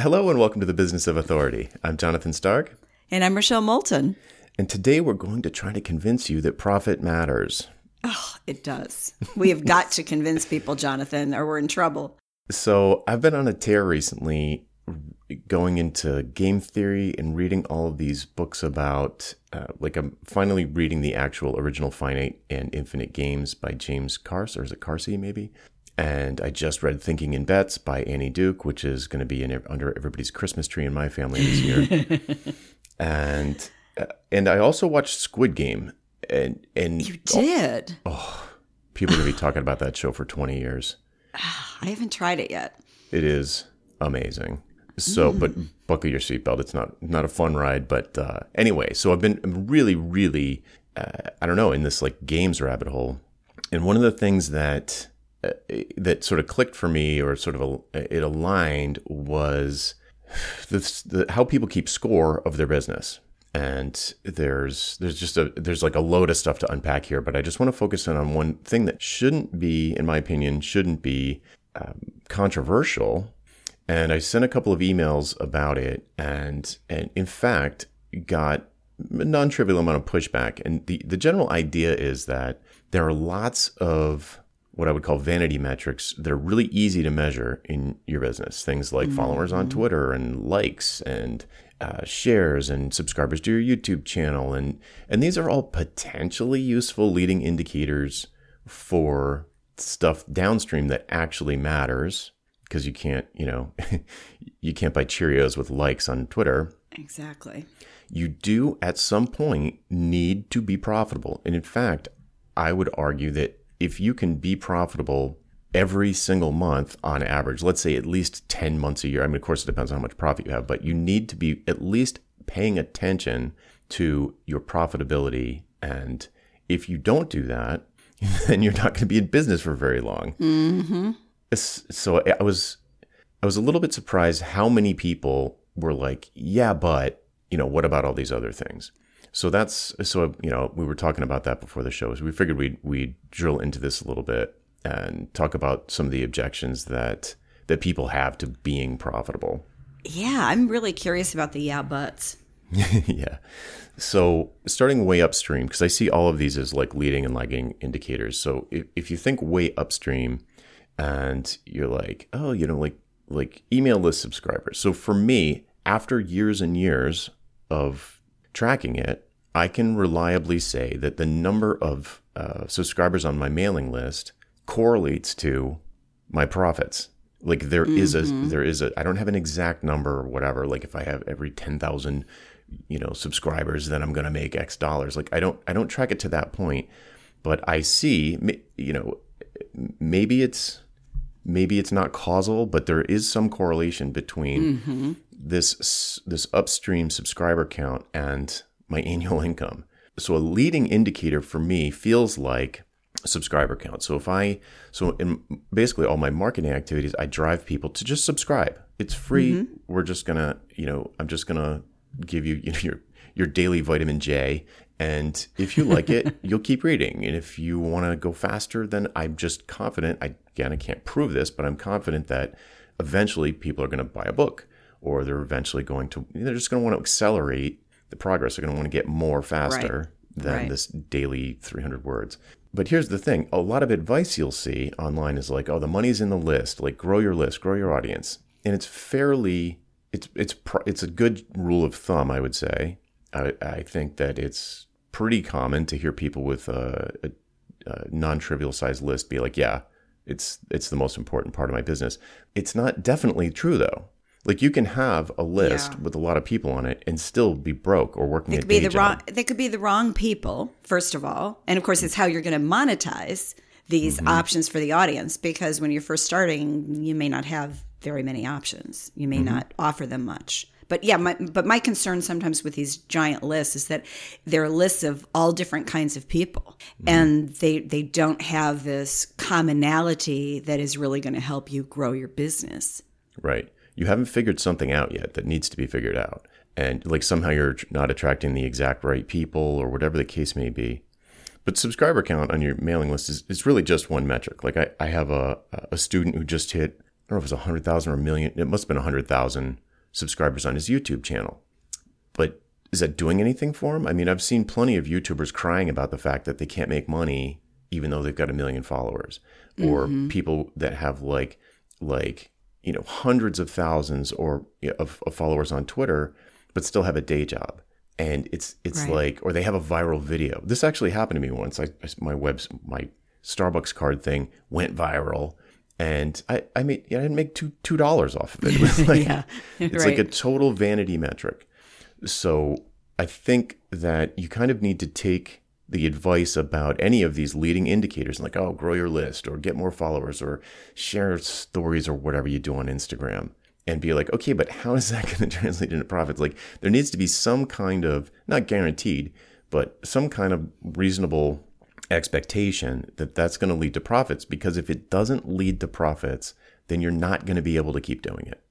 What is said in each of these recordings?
Hello and welcome to the Business of Authority. I'm Jonathan Stark. And I'm Rochelle Moulton. And today we're going to try to convince you that profit matters. Oh, it does. We have got to convince people, Jonathan, or we're in trouble. So I've been on a tear recently going into game theory and reading all of these books about, uh, like, I'm finally reading the actual original Finite and Infinite Games by James Carse, or is it Carsey, maybe? And I just read Thinking in Bets by Annie Duke, which is going to be in, under everybody's Christmas tree in my family this year. and uh, and I also watched Squid Game. And and you did. Oh, oh people are going to be talking about that show for 20 years. I haven't tried it yet. It is amazing. So, mm. but buckle your seatbelt. It's not not a fun ride, but uh, anyway. So I've been really, really, uh, I don't know, in this like games rabbit hole. And one of the things that uh, that sort of clicked for me, or sort of a, it aligned, was the, how people keep score of their business. And there's there's just a there's like a load of stuff to unpack here, but I just want to focus in on one thing that shouldn't be, in my opinion, shouldn't be um, controversial and I sent a couple of emails about it, and and in fact got a non-trivial amount of pushback. And the the general idea is that there are lots of what I would call vanity metrics that are really easy to measure in your business. Things like mm-hmm. followers on Twitter and likes and uh, shares and subscribers to your YouTube channel, and and these are all potentially useful leading indicators for stuff downstream that actually matters because you can't, you know, you can't buy Cheerios with likes on Twitter. Exactly. You do at some point need to be profitable. And in fact, I would argue that if you can be profitable every single month on average, let's say at least 10 months a year, I mean, of course, it depends on how much profit you have, but you need to be at least paying attention to your profitability. And if you don't do that, then you're not going to be in business for very long. Mm-hmm so I was I was a little bit surprised how many people were like, yeah, but you know, what about all these other things? So that's so you know we were talking about that before the show. So we figured we'd we drill into this a little bit and talk about some of the objections that that people have to being profitable. Yeah, I'm really curious about the yeah buts. yeah. So starting way upstream, because I see all of these as like leading and lagging indicators. So if, if you think way upstream, and you're like, oh, you know, like like email list subscribers. So for me, after years and years of tracking it, I can reliably say that the number of uh, subscribers on my mailing list correlates to my profits. Like there mm-hmm. is a there is a I don't have an exact number or whatever. Like if I have every ten thousand you know subscribers, then I'm going to make X dollars. Like I don't I don't track it to that point, but I see you know maybe it's maybe it's not causal, but there is some correlation between mm-hmm. This this upstream subscriber count and my annual income. So a leading indicator for me feels like subscriber count. So if I so in basically all my marketing activities, I drive people to just subscribe. It's free. Mm-hmm. We're just gonna, you know, I'm just gonna give you, you know, your your daily vitamin J and if you like it, you'll keep reading. And if you want to go faster, then I'm just confident. I, again, I can't prove this, but I'm confident that eventually people are going to buy a book or they're eventually going to, they're just going to want to accelerate the progress. They're going to want to get more faster right. than right. this daily 300 words. But here's the thing a lot of advice you'll see online is like, oh, the money's in the list, like grow your list, grow your audience. And it's fairly, it's, it's, it's a good rule of thumb, I would say. I, I think that it's pretty common to hear people with a, a, a non-trivial size list be like, "Yeah, it's it's the most important part of my business." It's not definitely true though. Like you can have a list yeah. with a lot of people on it and still be broke or working. They could be the wrong. They could be the wrong people, first of all, and of course, it's how you're going to monetize these mm-hmm. options for the audience. Because when you're first starting, you may not have very many options. You may mm-hmm. not offer them much. But yeah, my, but my concern sometimes with these giant lists is that they're lists of all different kinds of people, mm-hmm. and they they don't have this commonality that is really going to help you grow your business. Right. You haven't figured something out yet that needs to be figured out, and like somehow you're not attracting the exact right people or whatever the case may be. But subscriber count on your mailing list is, is really just one metric. Like I, I have a, a student who just hit, I don't know if it was 100,000 or a million, it must have been 100,000 subscribers on his YouTube channel. But is that doing anything for him? I mean, I've seen plenty of YouTubers crying about the fact that they can't make money even though they've got a million followers, or Mm-hmm. people that have like like you know hundreds of thousands or of, of followers on Twitter, but still have a day job. And it's it's Right. like, or they have a viral video. This actually happened to me once. I my webs my Starbucks card thing went viral, and I I made yeah, I didn't make two two dollars off of it. It was like Yeah, it's right. like a total vanity metric. So I think that you kind of need to take the advice about any of these leading indicators, like, oh, grow your list or get more followers or share stories or whatever you do on Instagram, and be like, okay, but how is that going to translate into profits? Like, there needs to be some kind of, not guaranteed, but some kind of reasonable expectation that that's going to lead to profits. Because if it doesn't lead to profits, then you're not going to be able to keep doing it.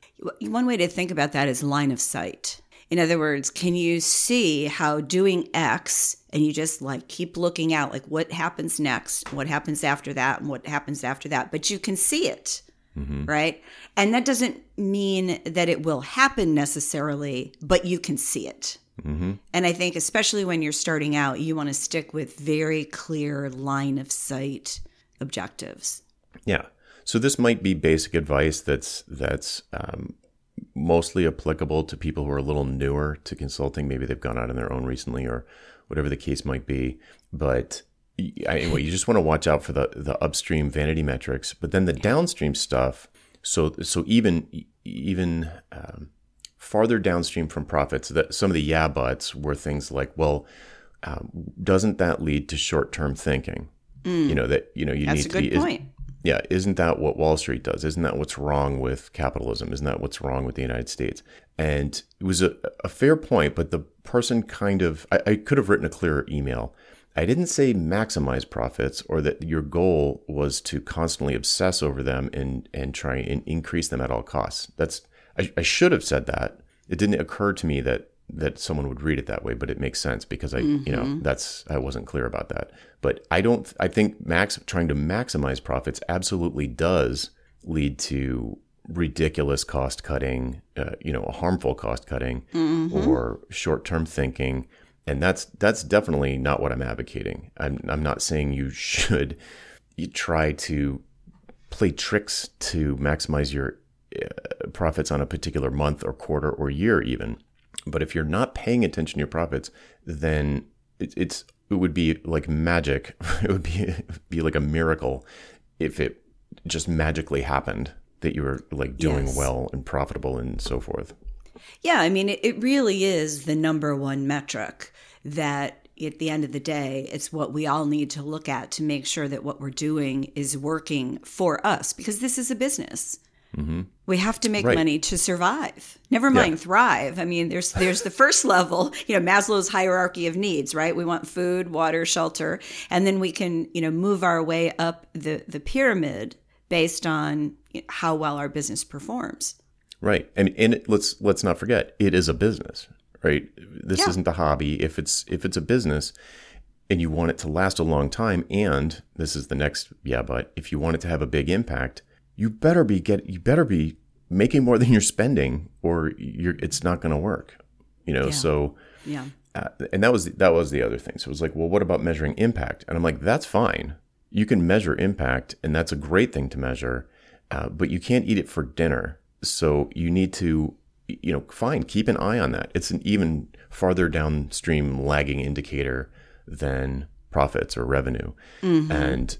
One way to think about that is line of sight. In other words, can you see how doing X and you just like keep looking out, like what happens next, what happens after that, and what happens after that, but you can see it, right? And that doesn't mean that it will happen necessarily, but you can see it. And I think, especially when you're starting out, you want to stick with very clear line of sight objectives. Yeah. So this might be basic advice that's that's um, mostly applicable to people who are a little newer to consulting. Maybe they've gone out on their own recently, or whatever the case might be. But anyway, you just want to watch out for the the upstream vanity metrics, but then the downstream stuff. So so even even um, farther downstream from profits, that some of the yeah buts were things like, well, um, doesn't that lead to short term thinking? You know that you know you Mm. That's need a to good be is- point. Yeah, isn't that what Wall Street does? Isn't that what's wrong with capitalism? Isn't that what's wrong with the United States? And it was a, a fair point, but the person kind of, I, I could have written a clearer email. I didn't say maximize profits or that your goal was to constantly obsess over them and, and try and increase them at all costs. That's, I, I should have said that. It didn't occur to me that that someone would read it that way, but it makes sense because I, you know, that's I wasn't clear about that. But I don't. I think max trying to maximize profits absolutely does lead to ridiculous cost cutting, uh, you know, harmful cost cutting or short term thinking, and that's that's definitely not what I'm advocating. I'm I'm not saying you should you try to play tricks to maximize your uh, profits on a particular month or quarter or year even but if you're not paying attention to your profits then it, it's it would be like magic it would be be like a miracle if it just magically happened that you were like doing Yes. well and profitable and so forth Yeah, I mean, it, it really is the number one metric that at the end of the day, it's what we all need to look at to make sure that what we're doing is working for us because this is a business. Mm-hmm. We have to make Right. money to survive. Never mind thrive. I mean, there's there's the first level, you know, Maslow's hierarchy of needs, right? We want food, water, shelter, and then we can, you know, move our way up the the pyramid based on how well our business performs. Right. And and it, let's let's not forget it is a business, right? This Yeah. isn't a hobby. If it's if it's a business and you want it to last a long time and this is the next yeah, but if you want it to have a big impact, you better be get you better be making more than you're spending or you're it's not going to work. You know, Yeah. so Yeah. uh, and that was that was the other thing. So it was like, well, what about measuring impact? And I'm like, that's fine. You can measure impact, and that's a great thing to measure, uh, but you can't eat it for dinner. So you need to, you know, fine, keep an eye on that. It's an even farther downstream lagging indicator than profits or revenue, and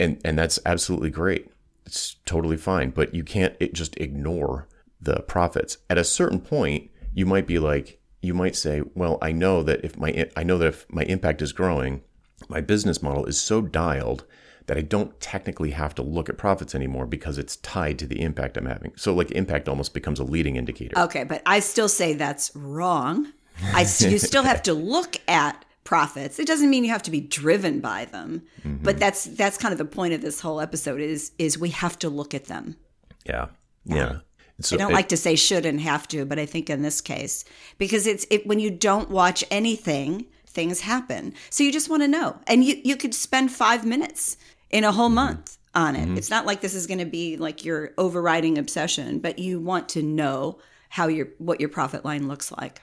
and and that's absolutely great. It's totally fine, but you can't it just ignore the profits. At a certain point, you might be like, you might say, well, I know that if my I know that if my impact is growing, my business model is so dialed that I don't technically have to look at profits anymore because it's tied to the impact I'm having. So like impact almost becomes a leading indicator. Okay, but I still say that's wrong. I you still have to look at profits. It doesn't mean you have to be driven by them, Mm-hmm. but that's that's kind of the point of this whole episode is is we have to look at them. Yeah. Yeah. So I don't it- like to say should and have to, but I think in this case because it's it when you don't watch anything, things happen. So you just want to know. And you you could spend 5 minutes in a Mm-hmm. whole month on it. It's not like this is going to be like your overriding obsession, but you want to know how your what your profit line looks like.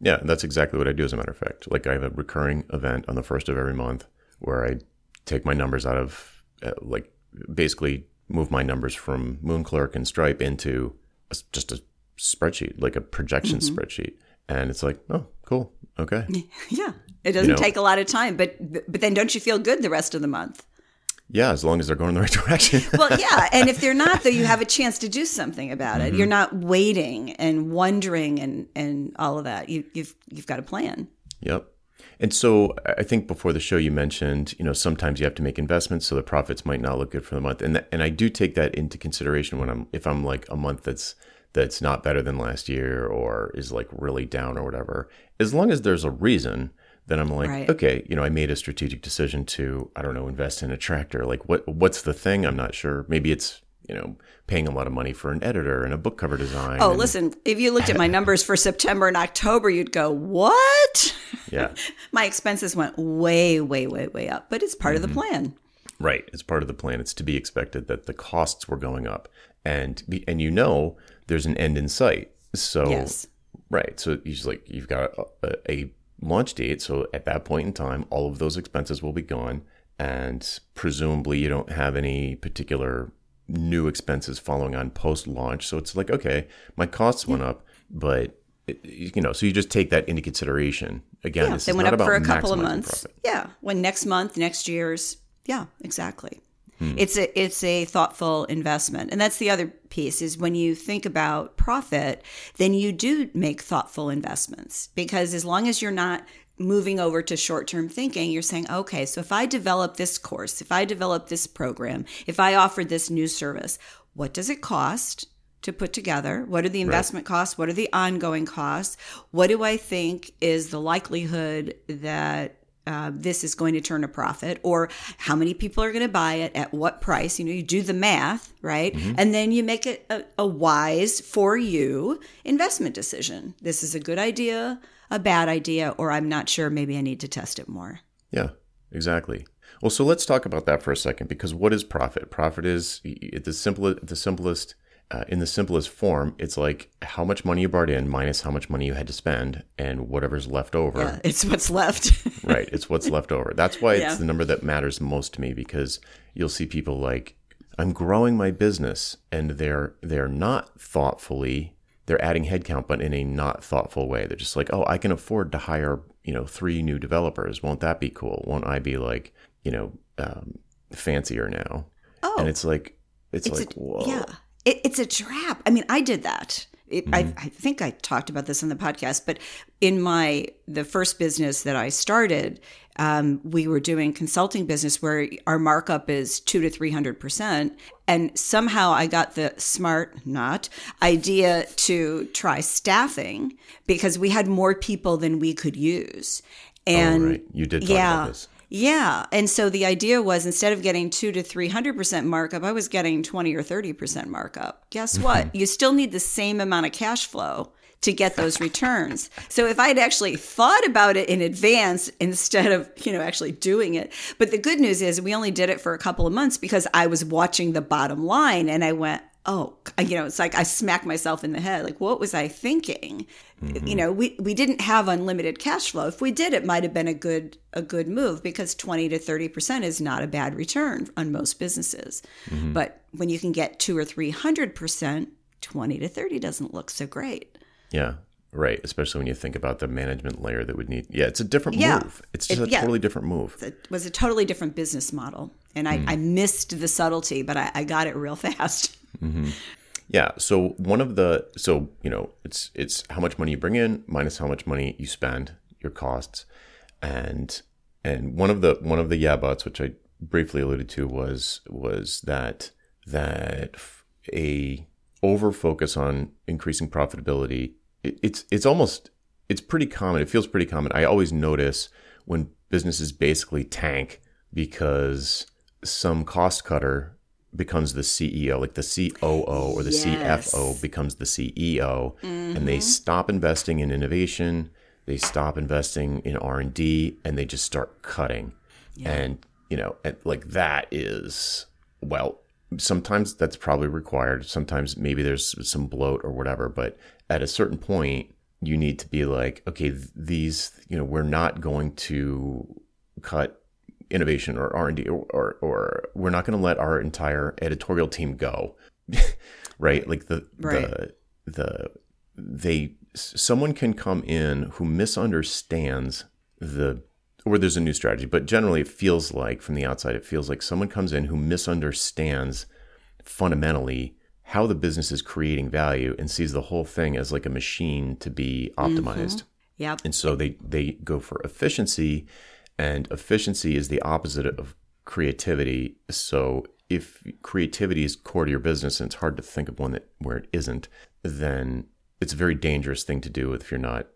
Yeah, that's exactly what I do. As a matter of fact, like I have a recurring event on the first of every month where I take my numbers out of uh, like basically move my numbers from Moonclerk and Stripe into a, just a spreadsheet, like a projection spreadsheet, and it's like, oh, cool, okay, Yeah, it doesn't know- take a lot of time, but but then don't you feel good the rest of the month? Yeah, as long as they're going in the right direction. Well, yeah, and if they're not, though, you have a chance to do something about it. You're mm-hmm. not waiting and wondering and and all of that. You, you've you've got a plan. Yep. And so I think before the show you mentioned, you know, sometimes you have to make investments so the profits might not look good for the month. And and I do take that into consideration when I'm if I'm like a month that's that's not better than last year or is like really down or whatever. As long as there's a reason, then I'm like, Right. okay, you know, I made a strategic decision to I don't know, invest in a tractor. Like what what's the thing? I'm not sure. Maybe it's, you know, paying a lot of money for an editor and a book cover design. Oh, and- listen, if you looked at my numbers for September and October, you'd go, "What?" Yeah. my expenses went way, way, way, way up, but it's part of the mm-hmm. plan. Right. It's part of the plan. It's to be expected that the costs were going up, and and you know there's an end in sight. So Yes. right. So you just like you've got a, a launch date. So at that point in time, all of those expenses will be gone, and presumably you don't have any particular new expenses following on post launch. So it's like okay, my costs went up, but it- you know, so you just take that into consideration. Again, Yeah, they went up about for a couple of months. profit. Yeah, when next month, next year's, yeah, exactly. Hmm. It's a it's a thoughtful investment, and that's the other piece is when you think about profit, then you do make thoughtful investments because as long as you're not moving over to short term thinking, you're saying, okay, so if I develop this course, if I develop this program, if I offer this new service, what does it cost? to put together? What are the investment costs? What are the ongoing costs? What do I think is the likelihood that uh, this is going to turn a profit? Or how many people are going to buy it? At what price? You know, you do the math, right? And then you make it a, a wise for you investment decision. This is a good idea, a bad idea, or I'm not sure. Maybe I need to test it more. Yeah, exactly. Well, so let's talk about that for a second because what is profit? Profit is the simplest, the simplest, uh, in the simplest form. It's like how much money you brought in minus how much money you had to spend, and whatever's left over. Uh, it's what's left. right, it's what's left over. That's why Yeah. it's the number that matters most to me because you'll see people like I'm growing my business, and they're they're not thoughtfully. They're adding headcount, but in a not thoughtful way. They're just like, oh, I can afford to hire, you know, three new developers. Won't that be cool? Won't I be like, you know, um, fancier now? Oh. and it's like, it's, It's like, a, whoa, yeah, it, it's a trap. I mean, I did that. It, I, Mm-hmm. I think I talked about this on the podcast, but in my the first business that I started, um, we were doing consulting business where our markup is two to three hundred percent, and somehow I got the smart not idea to try staffing because we had more people than we could use, and Oh, right. You did talk yeah. Yeah. And so the idea was instead of getting two to 300% markup, I was getting 20 or 30% markup. Guess mm-hmm. what? you still need the same amount of cash flow to get those returns. So if I'd actually thought about it in advance instead of, you know, actually doing it. But the good news is we only did it for a couple of months because I was watching the bottom line and I went, oh, you know, it's like I smack myself in the head. Like, what was I thinking? You mm-hmm. know, we, we didn't have unlimited cash flow. If we did, it might have been a good a good move because twenty to thirty percent is not a bad return on most businesses. Mm-hmm. But when you can get two or three hundred percent, twenty to thirty doesn't look so great. Yeah. Right. Especially when you think about the management layer that would need. Yeah. It's a different Yeah. move. It's just It- a yeah. totally different move. It was a totally different business model, and I, hmm. I missed the subtlety, but I, I got it real fast. Mm-hmm. Yeah. So one of the so you know it's it's how much money you bring in minus how much money you spend, your costs, and and one of the one of the yeah buts which I briefly alluded to was was that that a over focus on increasing profitability. It, it's it's almost it's pretty common. It feels pretty common. I always notice when businesses basically tank because some cost cutter becomes the CEO, like the COO or the Yes. CFO becomes the CEO, and they mm-hmm. stop investing in innovation, they stop investing in R and D, and they just start cutting. And you know, and like that is well, sometimes that's probably required. Sometimes maybe there's some bloat or whatever, but at a certain point, you need to be like, okay, these, you know, we're not going to cut innovation or R&D or, or, or we're not going to let our entire editorial team go. right? Like the, Right. the, the, they, someone can come in who misunderstands the, or there's a new strategy, but generally it feels like from the outside, it feels like someone comes in who misunderstands fundamentally how the business is creating value and sees the whole thing as like a machine to be mm-hmm. optimized. Yep. And so they they go for efficiency and efficiency is the opposite of creativity. So if creativity is core to your business and it's hard to think of one that where it isn't, then it's a very dangerous thing to do if you're not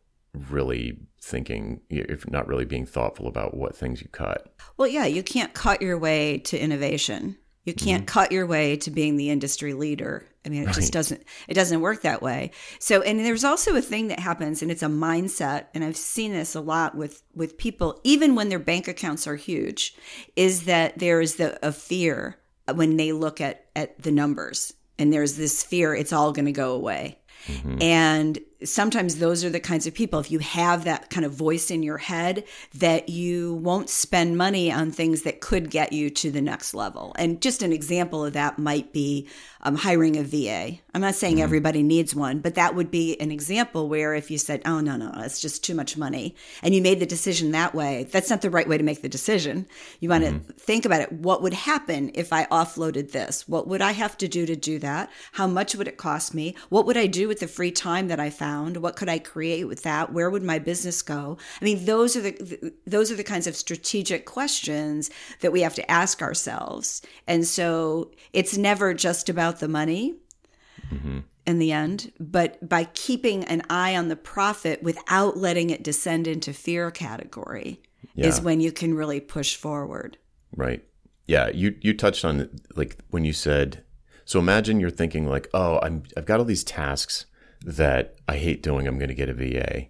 really thinking if you're not really being thoughtful about what things you cut. Well, yeah, you can't cut your way to innovation. You can't mm-hmm. cut your way to being the industry leader. I mean, it just doesn't it doesn't work that way. So, and there's also a thing that happens and it's a mindset and I've seen this a lot with with people even when their bank accounts are huge is that there is the a fear when they look at at the numbers and there's this fear it's all going to go away. Mm-hmm. And sometimes those are the kinds of people, if you have that kind of voice in your head, that you won't spend money on things that could get you to the next level. And just an example of that might be um, hiring a VA. I'm not saying everybody needs one, but that would be an example where if you said, oh, no, no, it's just too much money, and you made the decision that way, that's not the right way to make the decision. You want to think about it. What would happen if I offloaded this? What would I have to do to do that? How much would it cost me? What would I do with the free time that I found? What could I create with that? Where would my business go? I mean, those are the those are the kinds of strategic questions that we have to ask ourselves. And so it's never just about the money mm-hmm. in the end, but by keeping an eye on the profit without letting it descend into fear category is when you can really push forward. Right. Yeah, you you touched on like when you said so imagine you're thinking like, "Oh, I'm I've got all these tasks that I hate doing. I'm going to get a VA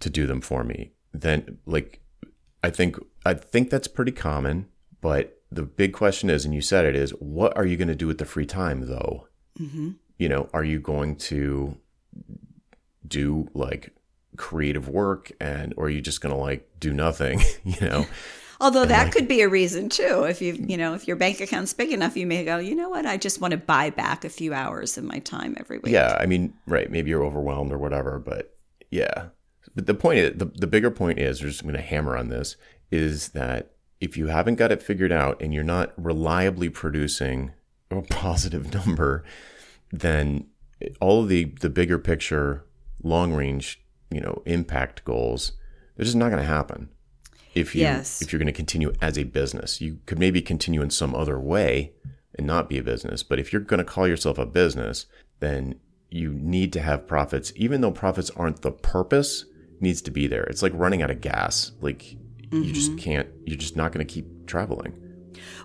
to do them for me." Then like I think I think that's pretty common, but the big question is and you said it is, what are you going to do with the free time though? Mm-hmm. You know, are you going to do like creative work and or are you just going to like do nothing, you know? Although that could be a reason too. If you, mm. you know, if your bank account's big enough, you may go, you know what, I just want to buy back a few hours of my time every week. Yeah, I mean, right. Maybe you're overwhelmed or whatever, but yeah. But the point is, the, the bigger point is, we're just going to hammer on this, is that if you haven't got it figured out and you're not reliably producing a positive number, then all of the, the bigger picture, long range, you know, impact goals, they're just not going to happen. If you Yes. if you're going to continue as a business, you could maybe continue in some other way and not be a business. But if you're going to call yourself a business, then you need to have profits, even though profits aren't the purpose, needs to be there. It's like running out of gas. Like you just mm-hmm. can't. You're just not going to keep traveling.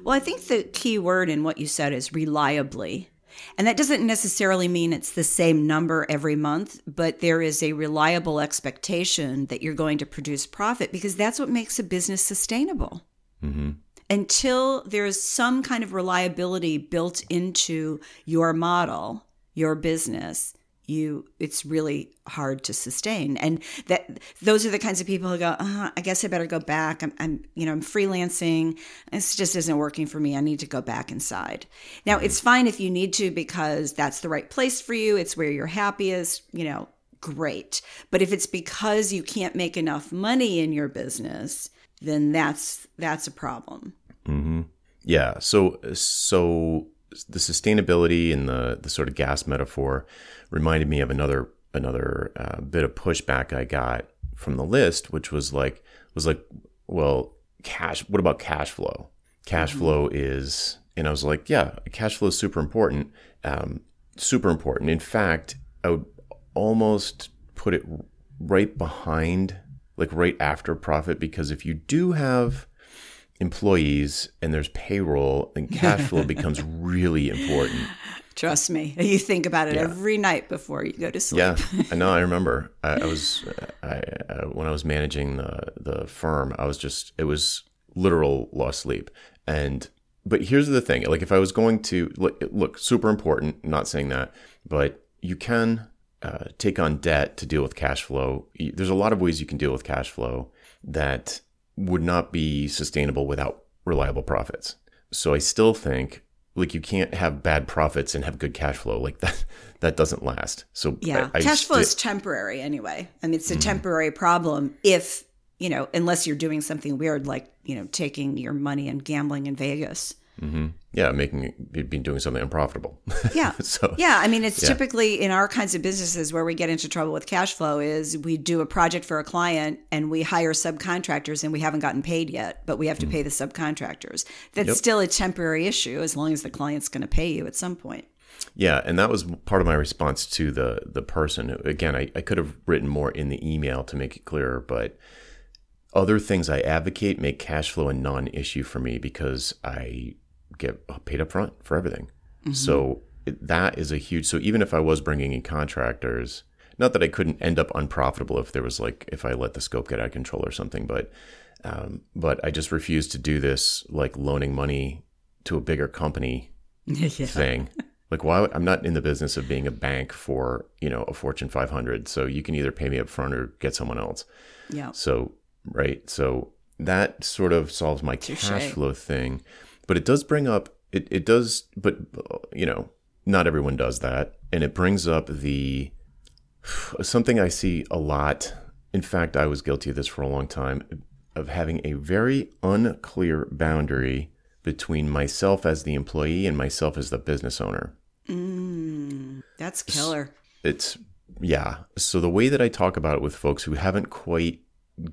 Well, I think the key word in what you said is reliably. And that doesn't necessarily mean it's the same number every month, but there is a reliable expectation that you're going to produce profit because that's what makes a business sustainable. Mm-hmm. Until there's some kind of reliability built into your model, your business, you it's really hard to sustain. And that those are the kinds of people who go uh, i guess i better go back. I'm, I'm you know i'm freelancing. This just isn't working for me. I need to go back inside. Now it's fine if you need to because that's the right place for you. It's where you're happiest you know great. But if it's because you can't make enough money in your business then that's that's a problem. Yeah. So so the sustainability and the the sort of gas metaphor reminded me of another another uh, bit of pushback I got from the list, which was like was like, well, cash. What about cash flow? Cash flow is, and I was like, yeah, cash flow is super important. Um, super important. In fact, I would almost put it right behind, like right after profit, because if you do have employees and there's payroll, and cash flow becomes really important. trust me you think about it every night before you go to sleep Yeah, I know. I remember. I, I was I, I, when I was managing the the firm. I was just it was literal lost sleep, and but here's the thing: like if I was going to look, look super important, not saying that, but you can uh, take on debt to deal with cash flow. There's a lot of ways you can deal with cash flow that would not be sustainable without reliable profits. So I still think like you can't have bad profits and have good cash flow like that that doesn't last so yeah I, I cash flow is temporary anyway i mean it's a mm-hmm. temporary problem if you know unless you're doing something weird like you know taking your money and gambling in vegas Mm-hmm. Yeah, making being doing something unprofitable. Yeah. so yeah, I mean, it's yeah. typically in our kinds of businesses where we get into trouble with cash flow is we do a project for a client and we hire subcontractors and we haven't gotten paid yet, but we have to mm. pay the subcontractors. That's yep. still a temporary issue as long as the client's going to pay you at some point. Yeah, and that was part of my response to the the person. Again, I, I could have written more in the email to make it clearer, but other things I advocate make cash flow a non-issue for me because I get paid up front for everything. Mm-hmm. So that is a huge. So even if I was bringing in contractors, not that I couldn't end up unprofitable if there was like if I let the scope get out of control or something, but um, but I just refused to do this like loaning money to a bigger company yeah. thing. Like why I'm not in the business of being a bank for you know a Fortune 500. So you can either pay me up front or get someone else. Yeah. So right. So that sort of solves my Touché. cash flow thing but it does bring up it, it does but you know not everyone does that. And it brings up the something i see a lot. In fact i was guilty of this for a long time of having a very unclear boundary between myself as the employee and myself as the business owner. Mm, that's killer. it's yeah. So the way that i talk about it with folks who haven't quite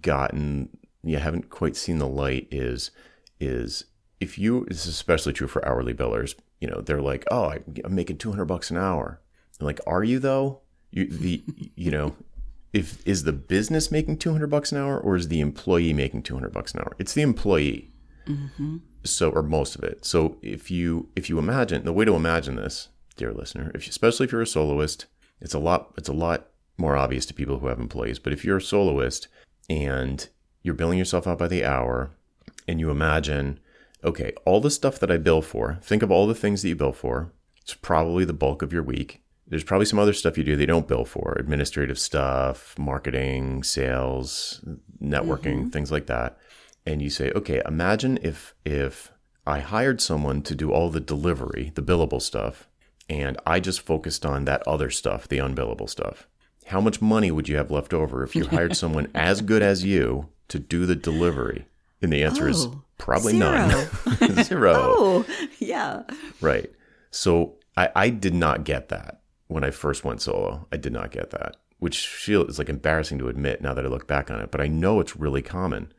gotten you haven't quite seen the light is is if you this is especially true for hourly billers you know they're like oh i'm making 200 bucks an hour. I'm like are you though? You the you know if is the business making 200 bucks an hour or is the employee making 200 bucks an hour? It's the employee. Mm-hmm. so or most of it. So if you if you imagine the way to imagine this dear listener if you, especially if you're a soloist it's a lot it's a lot more obvious to people who have employees but if you're a soloist and you're billing yourself out by the hour and you imagine okay, all the stuff that I bill for, think of all the things that you bill for. It's probably the bulk of your week. There's probably some other stuff you do that they don't bill for administrative stuff, marketing, sales, networking, mm-hmm. things like that. And you say, okay, imagine if if I hired someone to do all the delivery, the billable stuff, and I just focused on that other stuff, the unbillable stuff. How much money would you have left over if you hired someone as good as you to do the delivery? And the answer oh. is Probably Zero. none. Zero. oh, yeah. Right. So I, I did not get that when I first went solo. I did not get that, which feels like embarrassing to admit now that I look back on it. But I know it's really common.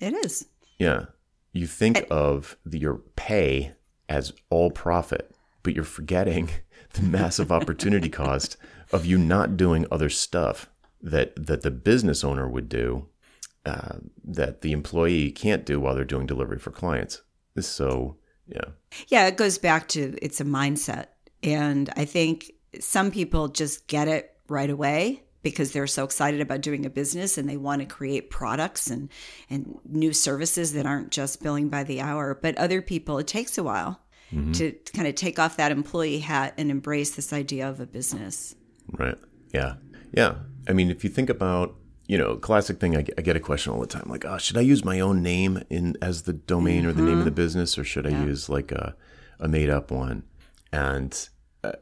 It is. Yeah. You think I, of the, your pay as all profit, but you're forgetting the massive opportunity cost of you not doing other stuff that that the business owner would do uh, that the employee can't do while they're doing delivery for clients. So, yeah. Yeah, it goes back to it's a mindset. And I think some people just get it right away because they're so excited about doing a business and they want to create products and and new services that aren't just billing by the hour but other people it takes a while mm-hmm. to kind of take off that employee hat and embrace this idea of a business right yeah yeah i mean if you think about you know, classic thing. I get, I get, a question all the time, like, "Oh, should I use my own name in as the domain mm-hmm. or the name of the mm-hmm. business, or should I yeah. use like a a made up one?" And uh,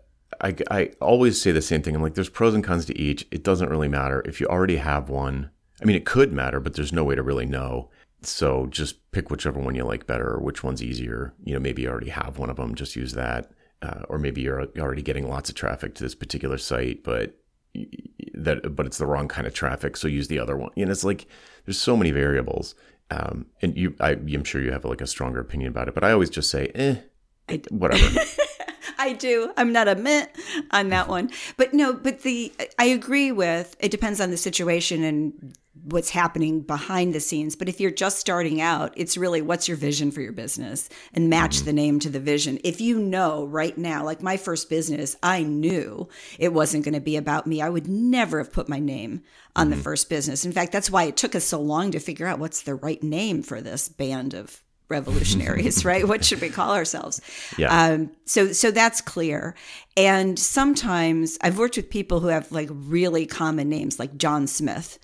I I always say the same thing. I'm like, "There's pros and cons to each. It doesn't really matter if you already have one. I mean, it could matter, but there's no way to really know. So just pick whichever one you like better, or which one's easier. You know, maybe you already have one of them, just use that." Uh, or maybe you're already getting lots of traffic to this particular site, but that but it's the wrong kind of traffic so use the other one. And it's like there's so many variables. Um, and you I, am sure you have like a stronger opinion about it but i always just say eh I, whatever I do. I'm not a meh on that one. But no, but the I agree with it depends on the situation and what's happening behind the scenes. But if you're just starting out, it's really what's your vision for your business and match mm-hmm. the name to the vision. If you know right now, like my first business, I knew it wasn't going to be about me. I would never have put my name on mm-hmm. the first business. In fact, that's why it took us so long to figure out what's the right name for this band of revolutionaries, right? What should we call ourselves? Yeah. Um, so so that's clear. And sometimes I've worked with people who have like really common names, like John Smith,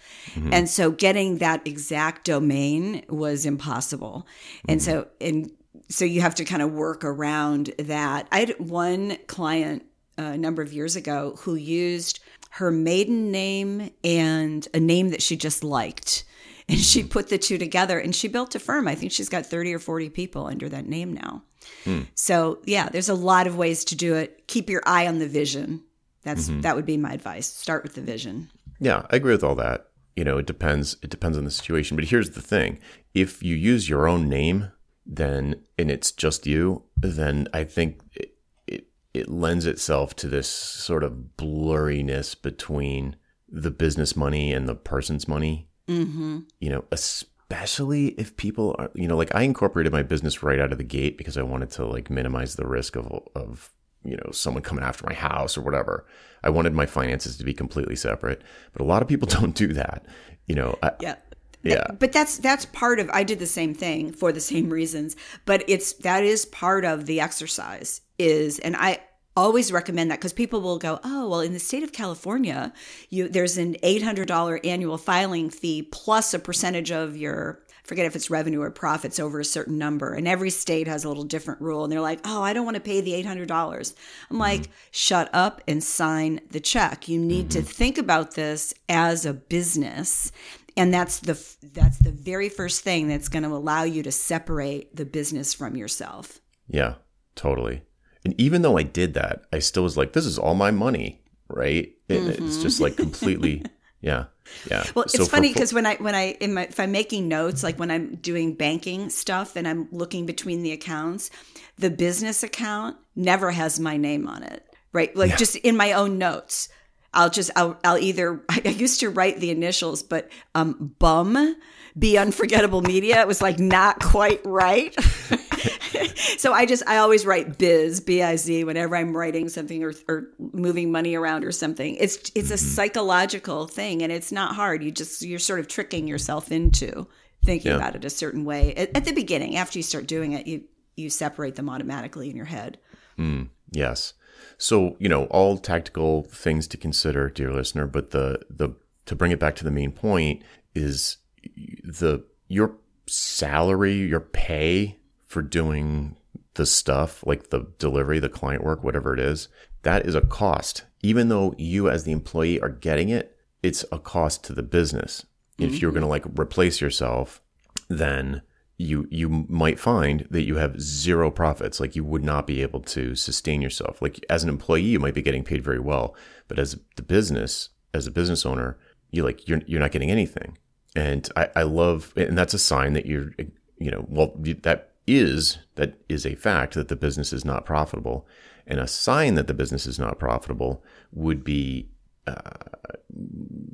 and so getting that exact domain was impossible. And so and so you have to kind of work around that. I had one client uh, a number of years ago who used her maiden name and a name that she just liked. And she put the two together and she built a firm. I think she's got 30 or 40 people under that name now. Hmm. So, yeah, there's a lot of ways to do it. Keep your eye on the vision. That's mm-hmm. that would be my advice. Start with the vision. Yeah, I agree with all that. You know, it depends. It depends on the situation. But here's the thing: if you use your own name, then and it's just you, then I think it it, it lends itself to this sort of blurriness between the business money and the person's money. Mm-hmm. You know, especially if people are, you know, like I incorporated my business right out of the gate because I wanted to like minimize the risk of of you know someone coming after my house or whatever. I wanted my finances to be completely separate, but a lot of people don't do that. You know, I, Yeah. yeah, But that's that's part of I did the same thing for the same reasons, but it's that is part of the exercise is and I always recommend that because people will go, "Oh, well in the state of California, you there's an $800 annual filing fee plus a percentage of your forget if it's revenue or profits over a certain number and every state has a little different rule and they're like oh i don't want to pay the $800 i'm like mm-hmm. shut up and sign the check. You need to mm-hmm. think about this as a business and that's the that's the very first thing that's going to allow you to separate the business from yourself. Yeah, totally. And even though I did that, I still was like, this is all my money, right? And It's mm-hmm. just like completely, yeah, yeah. Well, it's So funny fu- because when I when I in my, if I'm making notes, like when I'm doing banking stuff and I'm looking between the accounts, the business account never has my name on it, right? Like just in my own notes, I'll just I'll I'll either I used to write the initials, but um, bum. Be unforgettable media. It was like not quite right. so I just I always write biz b i z whenever I'm writing something or, or moving money around or something. It's it's a psychological thing and it's not hard. You just you're sort of tricking yourself into thinking Yeah. about it a certain way at, at the beginning. After you start doing it, you you separate them automatically in your head. Yes. So, you know, all tactical things to consider, dear listener, but the the to bring it back to the main point is the your salary, your pay for doing the stuff, like the delivery, the client work, whatever it is, that is a cost. Even though you as the employee are getting it, it's a cost to the business. If you're mm-hmm. going to like replace yourself, then you you might find that you have zero profits like you would not be able to sustain yourself. Like as an employee you might be getting paid very well but as the business as a business owner you like you're you're not getting anything. And i i love and that's a sign that you're you know well that is that is a fact that the business is not profitable. And a sign that the business is not profitable would be uh,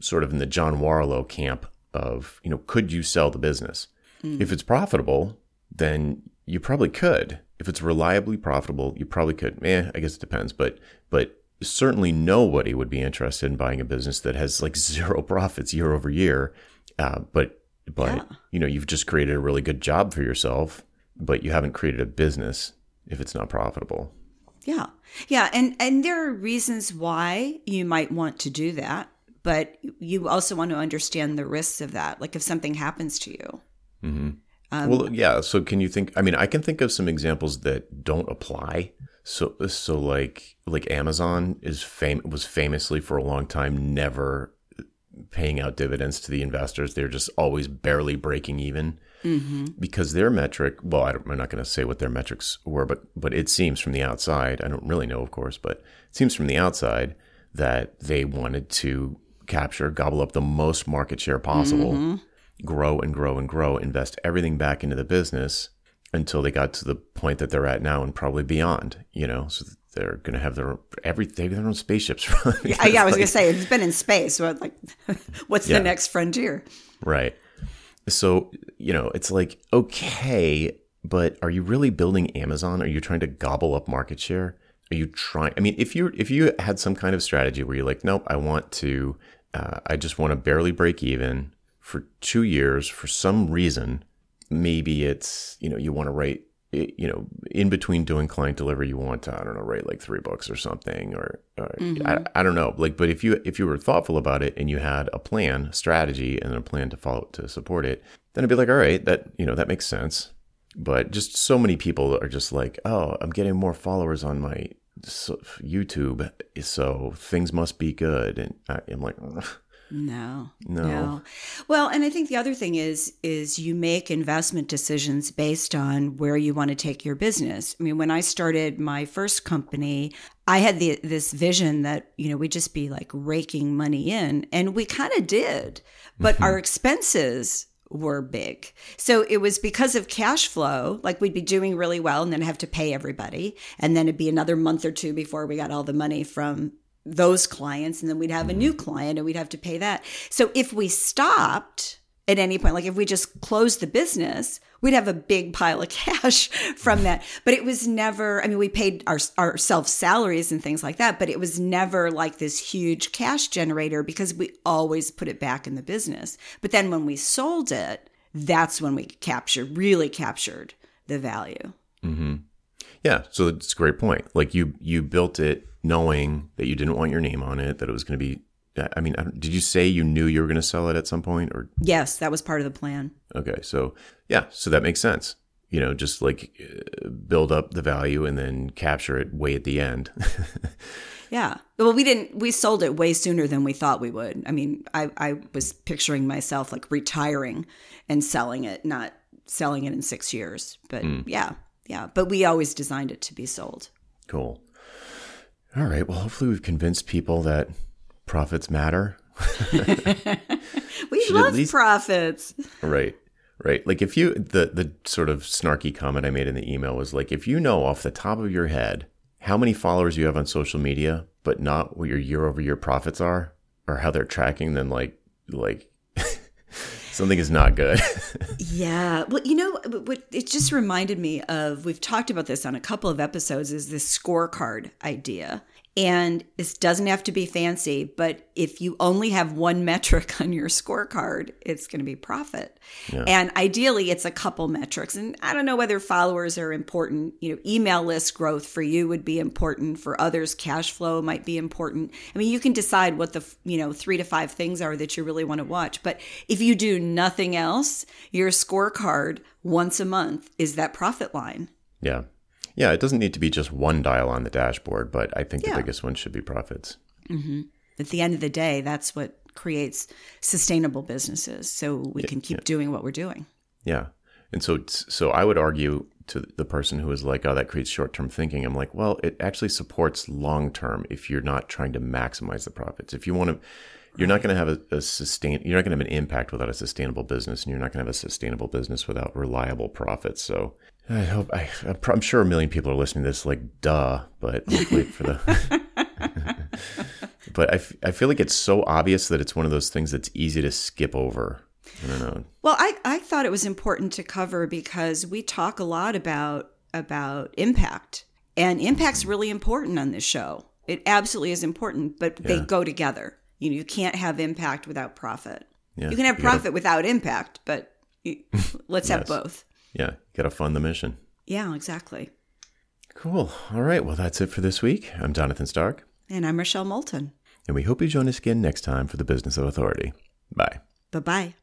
sort of in the John Warrillow camp of, you know, could you sell the business? If it's profitable, then you probably could. If it's reliably profitable, you probably could. Eh, I guess it depends, but but certainly nobody would be interested in buying a business that has like zero profits year over year. Uh, but but Yeah. you know, you've just created a really good job for yourself, but you haven't created a business if it's not profitable. Yeah. Yeah, and and there are reasons why you might want to do that, but you also want to understand the risks of that. Like if something happens to you. Mm-hmm. Um, well, yeah. So can you think? I mean, I can think of some examples that don't apply. So, so like like Amazon is fam- was famously for a long time never paying out dividends to the investors. They're just always barely breaking even mm-hmm. because their metric. Well, I don't, I'm not going to say what their metrics were, but but it seems from the outside. I don't really know, of course, but it seems from the outside that they wanted to capture, gobble up the most market share possible mm-hmm. Grow and grow and grow, invest everything back into the business until they got to the point that they're at now and probably beyond, you know, so they're going to have their every they have their own spaceships. Yeah, yeah I was gonna say it's been in space. So like, what's Yeah. the next frontier? right. So, you know, it's like, okay, but are you really building Amazon? Are you trying to gobble up market share? Are you trying? I mean, if you if you had some kind of strategy where you're like, nope, I want to, uh, I just want to barely break even for two years for some reason, maybe it's you know you want to write you know in between doing client delivery you want to i don't know write like three books or something or, or mm-hmm. I, I don't know. Like but if you if you were thoughtful about it and you had a plan strategy and a plan to follow to support it then i'd be like all right that you know that makes sense. But just so many people are just like oh i'm getting more followers on my youtube so things must be good. And I, am like no, no. No. Well, and I think the other thing is is you make investment decisions based on where you want to take your business. I mean, when I started my first company, I had the, this vision that, you know, we'd just be like raking money in, and we kind of did. But mm-hmm. our expenses were big. So it was because of cash flow, like we'd be doing really well and then have to pay everybody. And then it'd be another month or two before we got all the money from those clients and then we'd have a new client and we'd have to pay that. So if we stopped at any point, like if we just closed the business, we'd have a big pile of cash from that. But it was never, I mean, we paid our, ourselves salaries and things like that, but it was never like this huge cash generator because we always put it back in the business. But then when we sold it, that's when we captured, really captured the value. Mm-hmm. Yeah. So it's a great point. Like you, you built it knowing that you didn't want your name on it, that it was going to be. I mean, did you say you knew you were going to sell it at some point, or yes, that was part of the plan. Okay, so yeah, so that makes sense. You know, just like build up the value and then capture it way at the end. yeah. Well, we didn't. We sold it way sooner than we thought we would. I mean, I I was picturing myself like retiring and selling it, not selling it in six years. But mm. yeah, yeah. But we always designed it to be sold. Cool. All right. Well, hopefully we've convinced people that profits matter. we love least, profits. Right. Right. Like if you the the sort of snarky comment I made in the email was like if you know off the top of your head how many followers you have on social media, but not what your year over year profits are or how they're tracking, then like like something is not good. yeah. Well, you know, what it just reminded me of we've talked about this on a couple of episodes is this scorecard idea. And this doesn't have to be fancy, but if you only have one metric on your scorecard, it's going to be profit. Yeah. And ideally, it's a couple metrics. And I don't know whether followers are important. You know, email list growth for you would be important. For others, cash flow might be important. I mean, you can decide what the, you know, three to five things are that you really want to watch. But if you do nothing else, your scorecard once a month is that profit line. Yeah. Yeah, it doesn't need to be just one dial on the dashboard, but I think yeah. the biggest one should be profits. Mm-hmm. At the end of the day, that's what creates sustainable businesses, so we yeah, can keep yeah. doing what we're doing. Yeah, and so so I would argue to the person who is like, "Oh, that creates short-term thinking." I'm like, well, it actually supports long-term if you're not trying to maximize the profits. If you want to you're not going to have a, a, sustain you're not going to have an impact without a sustainable business and you're not going to have a sustainable business without reliable profits so I hope I, I'm sure a million people are listening to this like duh, but hopefully for the. but I, f- I feel like it's so obvious that it's one of those things that's easy to skip over. I don't know. Well, I, I thought it was important to cover because we talk a lot about about impact, and impact's really important on this show. It absolutely is important, but yeah. they go together. You know, you can't have impact without profit. Yeah. You can have profit gotta... without impact, but you, let's yes. have both yeah, you got to fund the mission. Yeah, exactly. Cool. All right. Well, that's it for this week. I'm Jonathan Stark. And I'm Rochelle Moulton. And we hope you join us again next time for the Business of Authority. Bye. Bye bye.